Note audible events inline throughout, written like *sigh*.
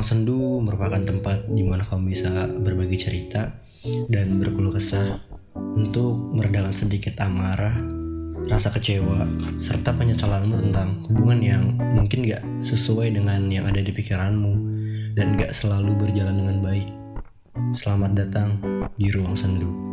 Ruang Sendu merupakan tempat di mana kamu bisa berbagi cerita dan berkeluh kesah untuk meredakan sedikit amarah, rasa kecewa, serta penyesalanmu tentang hubungan yang mungkin gak sesuai dengan yang ada di pikiranmu dan gak selalu berjalan dengan baik. Selamat datang di Ruang Sendu.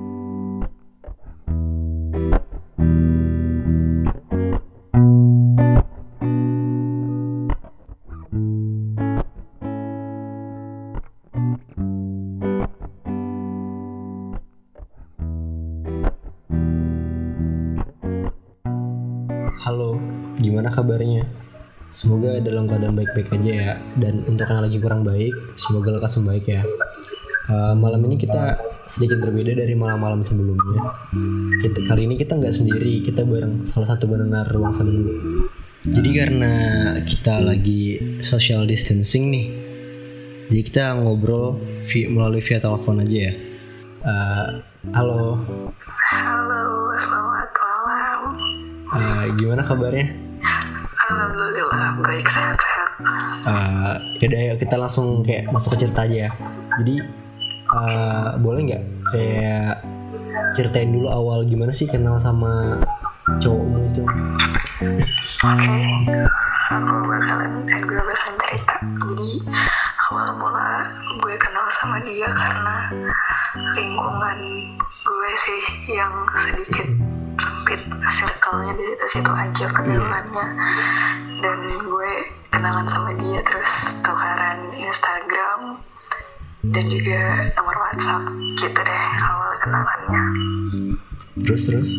Baik-baik aja ya. Dan untuk yang lagi kurang baik, semoga lekas membaik ya. Uh, malam ini kita sedikit berbeda dari malam-malam sebelumnya. Kita, kali ini kita nggak sendiri, kita bareng salah satu pendengar ruang sendu. Jadi karena kita lagi social distancing nih, jadi kita ngobrol via, melalui via telepon aja ya. Uh, halo. Halo, selamat malam. Uh, gimana kabarnya? Alhamdulillah, baik sehat-sehat. Uh, yaudah yuk kita langsung kayak masuk ke cerita aja ya. Jadi uh, boleh nggak kayak ceritain dulu awal gimana sih kenal sama cowokmu itu? Oke, aku bakalan, eh, gue bakalan cerita. Jadi awal mula gue kenal sama dia karena lingkungan gue sih yang sedikit sempit circle-nya di situ-situ aja pergaulannya dan gue kenalan sama dia terus tukaran Instagram dan juga nomor WhatsApp gitu deh awal kenalannya Terus terus?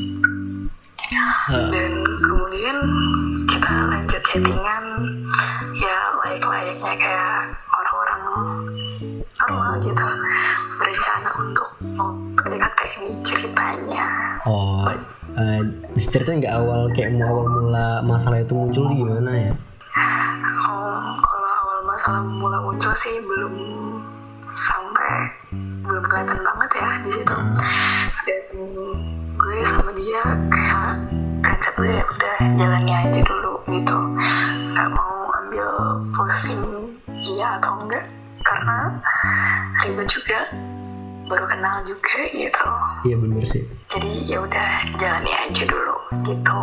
dan kemudian kita lanjut chattingan ya layak-layaknya kayak orang-orang normal gitu berencana untuk mau PDKT ini ceritanya Oh, uh, ceritain nggak awal kayak mau awal mula masalah itu muncul gimana ya? Kalau mulai muncul sih belum sampai belum kelihatan banget ya di situ. Dan gue sama dia kayak prinsip gue ya udah jalannya aja dulu gitu. Gak mau ambil pusing iya atau enggak karena ribet juga baru kenal juga gitu. Iya bener sih. Jadi ya udah jalani aja dulu gitu.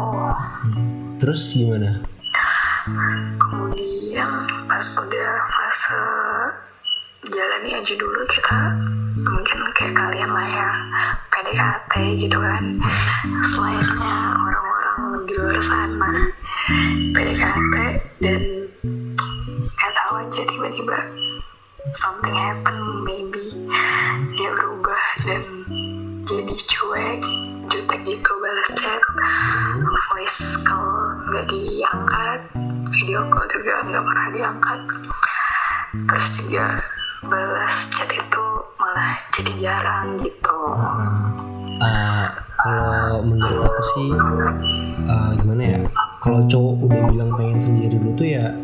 Terus gimana? Kemudian pas udah fase jalani aja dulu kita mungkin kayak kalian lah ya PDKT gitu kan. Selayaknya orang-orang di luar sana PDKT dan nggak tahu aja tiba-tiba something happen maybe dia berubah dan jadi cuek jutek gitu balas chat voice call nggak diangkat video call juga nggak pernah diangkat terus juga balas chat itu malah jadi jarang gitu Uh, kalau menurut aku sih uh, gimana ya? Kalau cowok udah bilang pengen sendiri dulu tuh ya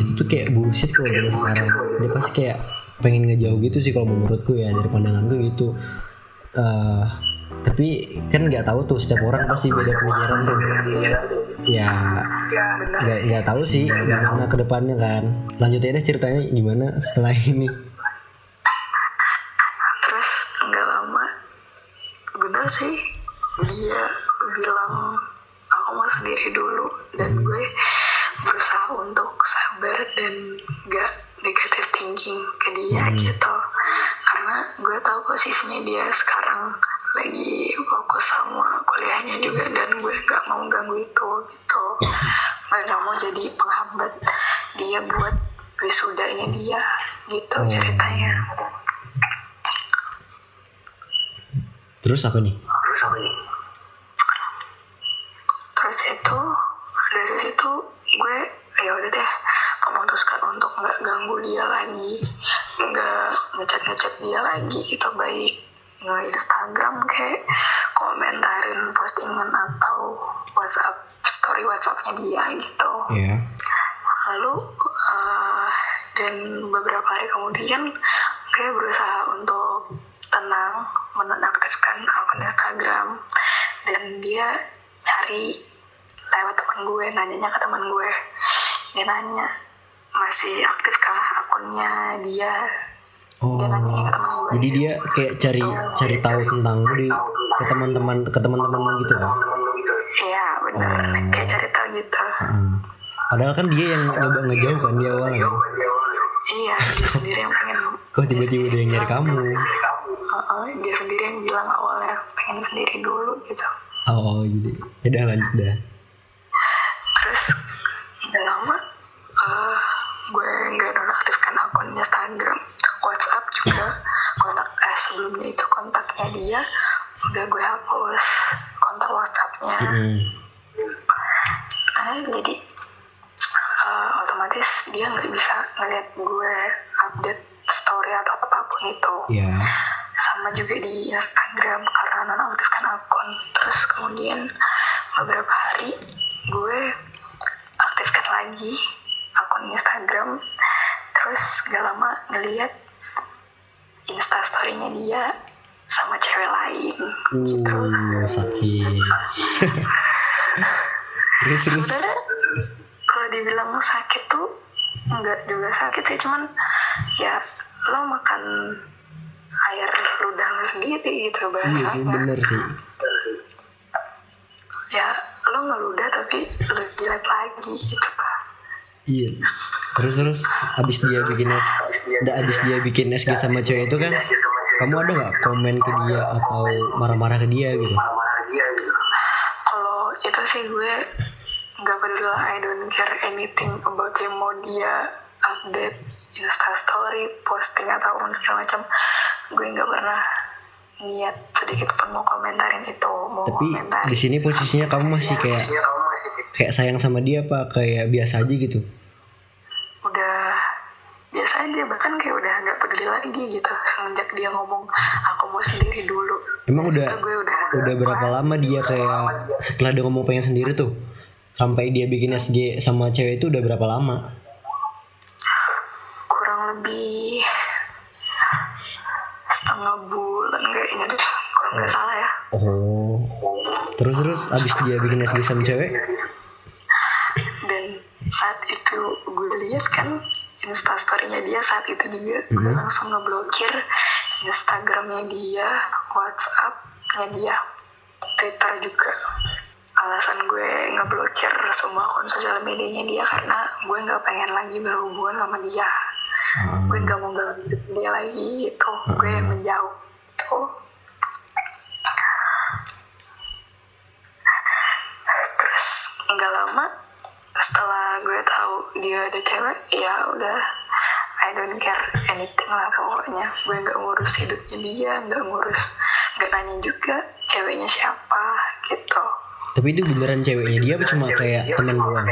itu tuh kayak bullshit kalau zaman sekarang. Dia pasti kayak pengen ngejauh gitu sih kalau menurutku ya dari pandanganku gitu. Uh, tapi kan nggak tahu tuh setiap orang pasti beda pemikiran tuh. Ya benar nggak nggak tahu sih gimana ke depannya kan. Lanjut aja deh ceritanya gimana setelah ini. terus nggak lama bener sih dia bilang aku mau sendiri dulu dan gue berusaha untuk sabar dan gak negatif thinking ke dia gitu karena gue tahu posisinya dia sekarang lagi fokus sama kuliahnya juga dan gue gak mau ganggu itu gitu. Gue gak mau jadi penghambat dia buat wisudanya dia gitu ceritanya. Terus apa nih? terus apa nih? Terus itu dari situ gue ya udah deh memutuskan untuk nggak ganggu dia lagi nggak ngechat ngechat dia lagi itu baik Instagram kayak komentarin postingan atau WhatsApp story WhatsAppnya dia gitu Ya. lalu eh, dan beberapa hari kemudian gue berusaha untuk tenang menonaktifkan akun Instagram dan dia cari lewat teman gue nanyanya ke teman gue dia nanya masih aktifkah akun akunnya dia Oh. dia nanya Jadi dia kayak cari cari tahu tentang lu di ke teman-teman ke teman-teman gitu kan. iya benar Oh. kayak cari tahu gitu Heeh. Padahal kan dia yang nyoba ngejauh kan di awalnya kan. iya dia sendiri yang pengen Kok tiba-tiba dia yang nyari kamu? Heeh, dia sendiri yang bilang awalnya pengen sendiri dulu gitu Oh, jadi ya udah lanjut dah. terus udah lama eh, gue nggak nonaktifkan akun Instagram WhatsApp juga kontak eh, sebelumnya itu kontaknya dia udah gue hapus kontak WhatsAppnya Hmm. nah jadi eh, otomatis dia nggak bisa ngeliat gue update story atau apa pun itu Ya. sama juga di Instagram karena nonaktifkan akun terus kemudian beberapa hari gue aktifkan lagi akun Instagram terus gak lama ngeliat instastorynya dia sama cewek lain gitu Uh, sakit. *laughs* terus terus. sebenarnya kalau dibilang sakit tuh nggak juga sakit sih cuman ya lo makan air ludah lo sendiri gitu Iya sih bahasanya bener sih. ya lo ngeludah tapi lo lagi gitu Iya. Terus terus abis dia bikin es, udah abis dia bikin SG sama cewek itu kan, kamu ada nggak komen ke dia atau marah-marah ke dia gitu? kalau itu sih gue nggak peduli lah I don't care anything about yang mau dia update instastory posting ataupun segala macam gue nggak pernah niat sedikit pun mau komentarin itu mau Tapi komentarin di sini posisinya kamu masih kayak kayak sayang sama dia apa kayak biasa aja gitu? Aja bahkan kayak udah nggak peduli lagi gitu semenjak dia ngomong aku mau sendiri dulu. Emang udah gue udah udah berapa lama dia kayak setelah dia ngomong pengen sendiri tuh sampai dia bikin SG sama cewek itu udah berapa lama? kurang lebih setengah bulan kayaknya deh kalau nggak salah ya. Oh. Terus terus abis dia bikin SG sama cewek, dan saat itu gue lihat kan instastorynya dia saat itu juga. Gue langsung ngeblokir instagramnya dia whatsappnya dia twitter juga. Alasan gue ngeblokir semua akun sosial medianya dia karena gue nggak pengen lagi berhubungan sama dia. Ah, gue nggak mau ganggu dia lagi gitu. Gue menjauh tuh terus nggak lama setelah gue tahu dia ada cewek ya udah. I don't care anything lah pokoknya. Gue nggak ngurus hidupnya dia nggak ngurus nggak nanya juga ceweknya siapa gitu. Tapi itu beneran ceweknya dia apa cuma kayak teman doang?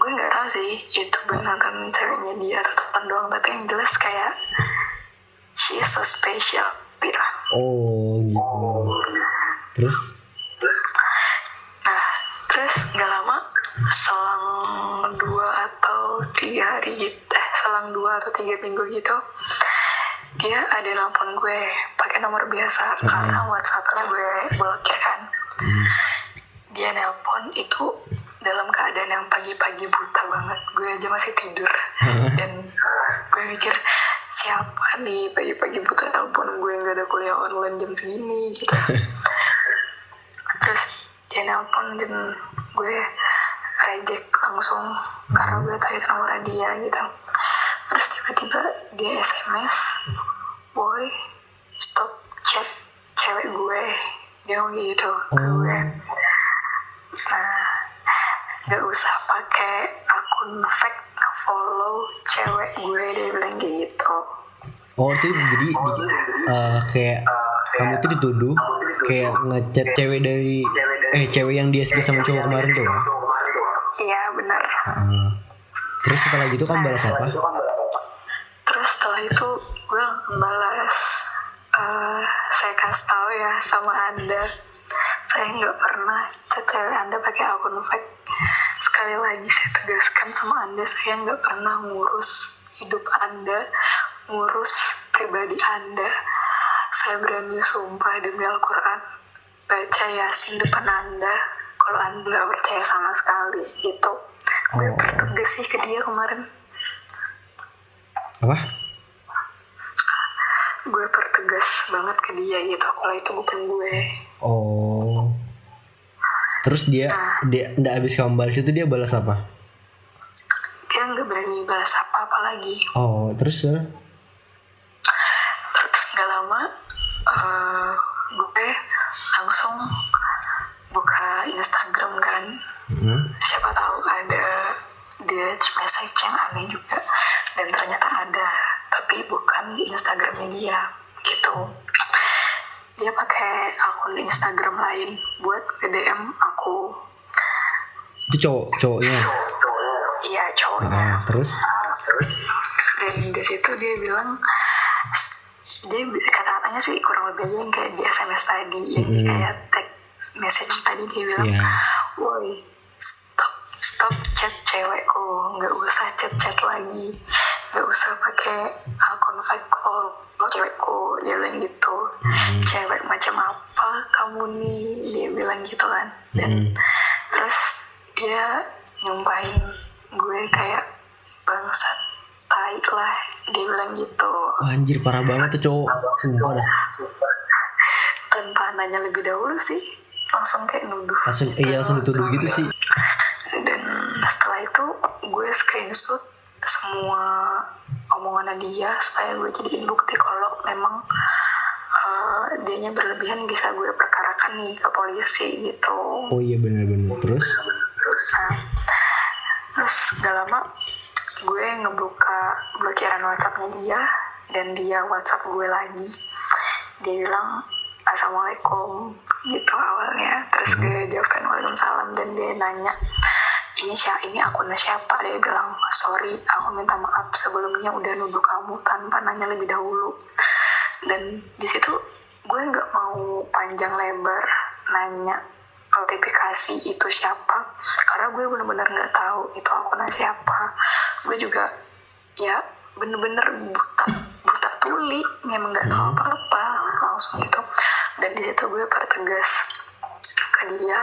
gue nggak tahu sih itu beneran ceweknya dia atau teman doang. Tapi yang jelas kayak she is so special gitu Oh gitu. Terus? nah nggak lama selang dua atau tiga hari gitu eh selang dua atau tiga minggu gitu dia ada nelfon gue pakai nomor biasa karena WhatsAppnya gue blokir kan. Hmm, dia nelpon itu dalam keadaan yang pagi-pagi buta banget. Gue aja masih tidur. Dan gue mikir siapa nih pagi-pagi buta telepon gue? Nggak ada kuliah online jam segini gitu. *laughs* Terus dia nelpon dan gue reject langsung karena gue tahu itu nomornya dia gitu. Terus tiba-tiba dia SMS boy stop chat cewek gue. Dia ngomong gitu ke Oh. gue. Nah nggak usah pakai akun fake follow cewek gue dia bilang gitu. Oh itu jadi di, eh, kayak kamu tuh dituduh kayak ngechat cewek dari eh cewek yang dia SG sama cowok kemarin tuh ya? iya benar Ah. Terus setelah gitu kamu balas apa? terus setelah itu gue langsung balas Eh, saya kasih tahu ya sama anda saya nggak pernah chat cewek anda pakai akun fake sekali lagi saya tegaskan sama anda saya nggak pernah ngurus hidup anda ngurus pribadi anda saya berani sumpah demi Al-Quran baca yasin depan anda. Kalau anda nggak percaya sama sekali itu gue Oh. sih ke dia kemarin. Apa? Gue pertegas banget ke dia gitu. Kalau itu bukan gue. Oh. Terus dia dia ndak habis kamu balas itu dia balas apa? Dia nggak berani balas apa-apa lagi. Oh terus ya? terus nggak lama eh, gue langsung buka Instagram kan. Hmm. siapa tahu ada direct message yang aneh juga. Dan ternyata ada tapi bukan di Instagramnya dia gitu. Dia pakai akun Instagram lain buat DM aku. Itu cowok cowoknya? Iya cowoknya. Ah terus? Dan di situ dia bilang dia bisa kata-katanya sih kurang lebih aja yang kayak di SMS tadi yang Mm-mm. kayak text message tadi dia bilang ya woi stop stop chat cewekku nggak usah chat chat lagi nggak usah pakai akun fake call cewekku dia bilang gitu Hmm. cewek macam apa kamu nih dia bilang gitu kan dan Hmm. terus dia nyumpahin gue kayak bangsat tai lah dia bilang gitu. Anjir parah banget tuh cowok. Sumpah dah. Tanpa nanya lebih dahulu sih langsung kayak nuduh. Langsung iya langsung dituduh gitu sih. Dan setelah itu gue screenshot semua omongannya dia supaya gue jadiin bukti kalau memang uh, dianya berlebihan bisa gue perkarakan nih ke polisi gitu. Oh iya benar-benar terus nah, terus gak lama gue ngebuka blokiran whatsappnya dia dan dia whatsapp gue lagi. Dia bilang assalamualaikum gitu awalnya. Terus gue jawabkan waalaikumsalam dan dia nanya ini siapa ini akunnya siapa? Dia bilang sorry aku minta maaf sebelumnya udah nuduh kamu tanpa nanya lebih dahulu. Dan di situ gue nggak mau panjang lebar nanya klarifikasi itu siapa. Karena gue bener-bener nggak tahu itu akunnya siapa. Gue juga ya bener-bener buta buta tuli. Memang nggak tahu apa-apa langsung gitu. Dan di situ gue pertegas ke dia.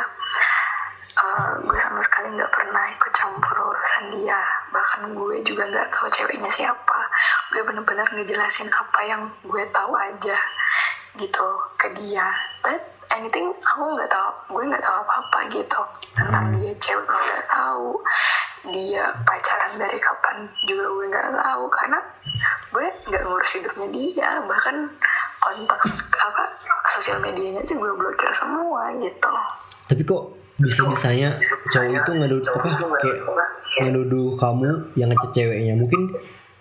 Eh, gue sama sekali nggak pernah ikut campur urusan dia. Bahkan gue juga nggak tahu ceweknya siapa. Gue bener-bener ngejelasin apa yang gue tahu aja gitu ke dia but anything aku nggak tahu. Gue nggak tahu apa-apa gitu tentang dia. Cewek gue nggak tahu. Dia pacaran dari kapan juga gue nggak tahu. Karena gue nggak ngurus hidupnya dia. Bahkan kontak apa sosial medianya aja gue blokir semua gitu. Tapi kok bisa bisanya cowok itu ngeduduh apa kayak ngeduduh kamu yang ngechat ceweknya? Mungkin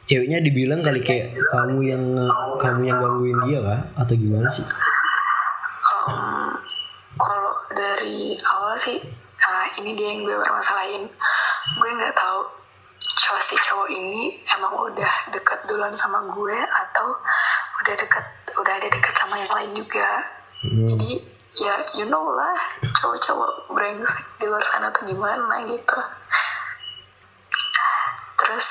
ceweknya dibilang kali kayak kamu yang kamu yang gangguin dia kah? Atau gimana sih Em, kalau dari awal sih nah ini dia yang gue bermasalahin gue nggak tahu cowok si cowok ini emang udah deket duluan sama gue atau udah deket udah ada deket sama yang lain juga. Hmm. jadi ya you know lah cowok-cowok brengsek di luar sana tuh gimana gitu. Terus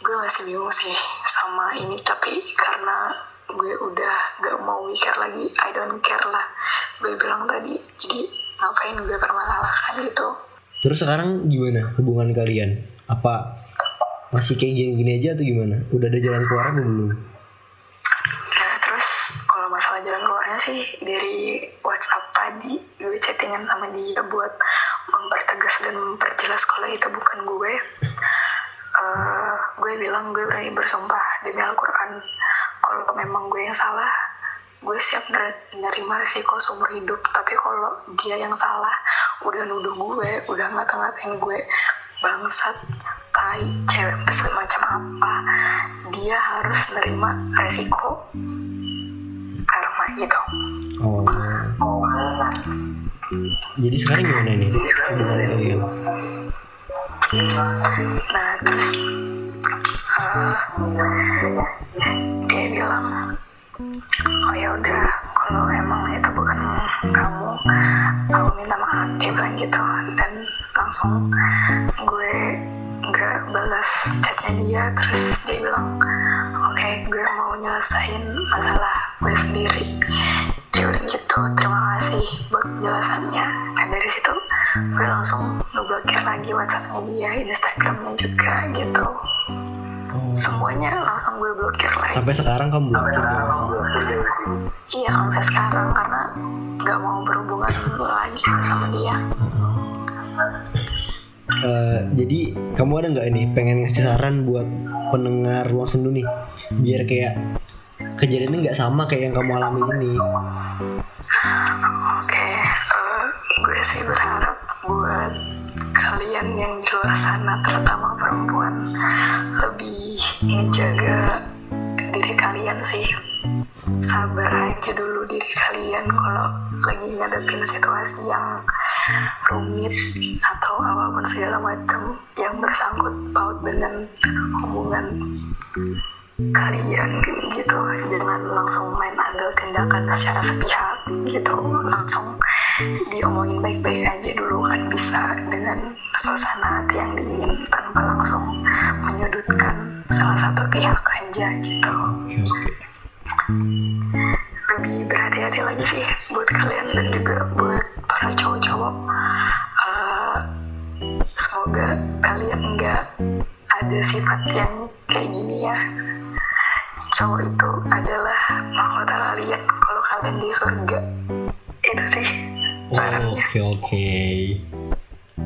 gue masih bingung sih sama ini tapi karena gue udah gak mau mikir lagi. I don't care lah. Gue bilang tadi jadi ngapain gue permasalahkan gitu. Terus sekarang gimana hubungan kalian? Apa masih kayak gini-gini aja atau gimana? Udah ada jalan keluar apa belum? Nah terus kalau masalah jalan keluarnya sih dari WhatsApp tadi gue chattingan sama dia buat mempertegas dan memperjelas kalau itu bukan gue. Eh, gue bilang gue berani bersumpah demi Al-Quran kalau memang gue yang salah gue siap ner- menerima resiko seumur hidup. Tapi kalau dia yang salah udah nuduh gue udah ngata-ngatain gue bangsat tai cewek besar macam apa dia harus nerima resiko karma gitu oh. Jadi sekarang gimana nih? Hubungan kalian? Nah terus eh, dia bilang oh ya udah kalau emang itu bukan kamu aku minta maaf dia bilang gitu. Dan langsung gue nggak balas chatnya dia. Terus dia bilang oke gue mau nyelesain masalah gue sendiri. Dia bilang gitu terima kasih buat penjelasannya. Nah dari situ gue langsung ngeblokir lagi whatsappnya dia instagramnya juga gitu semuanya langsung gue blokir lagi. Sampai sekarang kamu blokir dia masih iya sampai sekarang karena nggak mau berhubungan lagi sama dia. Eh, jadi kamu ada nggak ini pengen ngasih saran buat pendengar ruang sendu nih? Biar kayak kejadiannya nggak sama kayak yang kamu alami ini. Oke, eh, gue sih berharap buat kalian yang di luar sana, terutama perempuan, ngejaga diri kalian sih. Sabar aja dulu diri kalian kalau lagi ngadepin situasi yang rumit atau apa pun segala macam yang bersangkut paut dengan hubungan kalian gitu jangan langsung main ambil tindakan secara sepihak gitu langsung diomongin baik-baik aja dulu kan bisa dengan suasana hati yang dingin tanpa langsung satu pihak aja gitu. Oke oke. Lebih berhati-hati lagi sih buat kalian dan juga buat para cowok-cowok. Eh, semoga kalian nggak ada sifat yang kayak gini ya. Cowok itu adalah mahkota kalian. Kalau kalian di surga itu sih Oh, sarannya oke oke.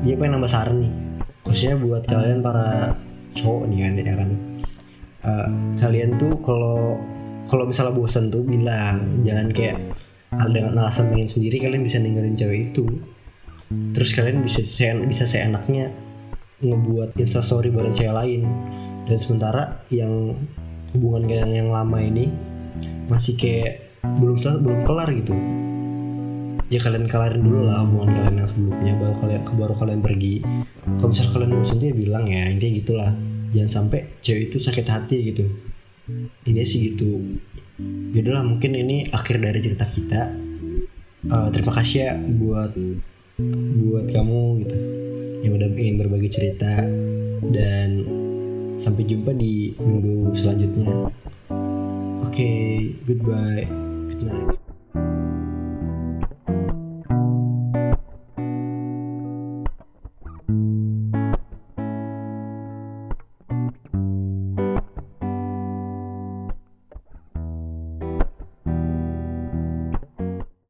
Dia pengen nambah saran nih. Khususnya buat kalian para cowok nih kan ya kan Eh, kalian tuh kalau kalau misalnya bosan tuh bilang jangan kayak dengan alasan pengen sendiri kalian bisa ninggalin cewek itu. Terus kalian bisa bisa seenaknya ngebuat instastory bareng cewek lain. Dan sementara yang hubungan kalian yang lama ini masih kayak belum belum kelar gitu. Ya kalian kelarin dulu lah hubungan kalian yang sebelumnya baru kalian baru kalian pergi. Kalau misalnya kalian bosan dia bilang ya intinya gitulah jangan sampai cewek itu sakit hati gitu. Ini sih gitu. Yaudahlah mungkin ini akhir dari cerita kita. Eh, terima kasih ya buat buat kamu gitu yang udah ingin berbagi cerita. Dan sampai jumpa di minggu selanjutnya. Oke goodbye. Good night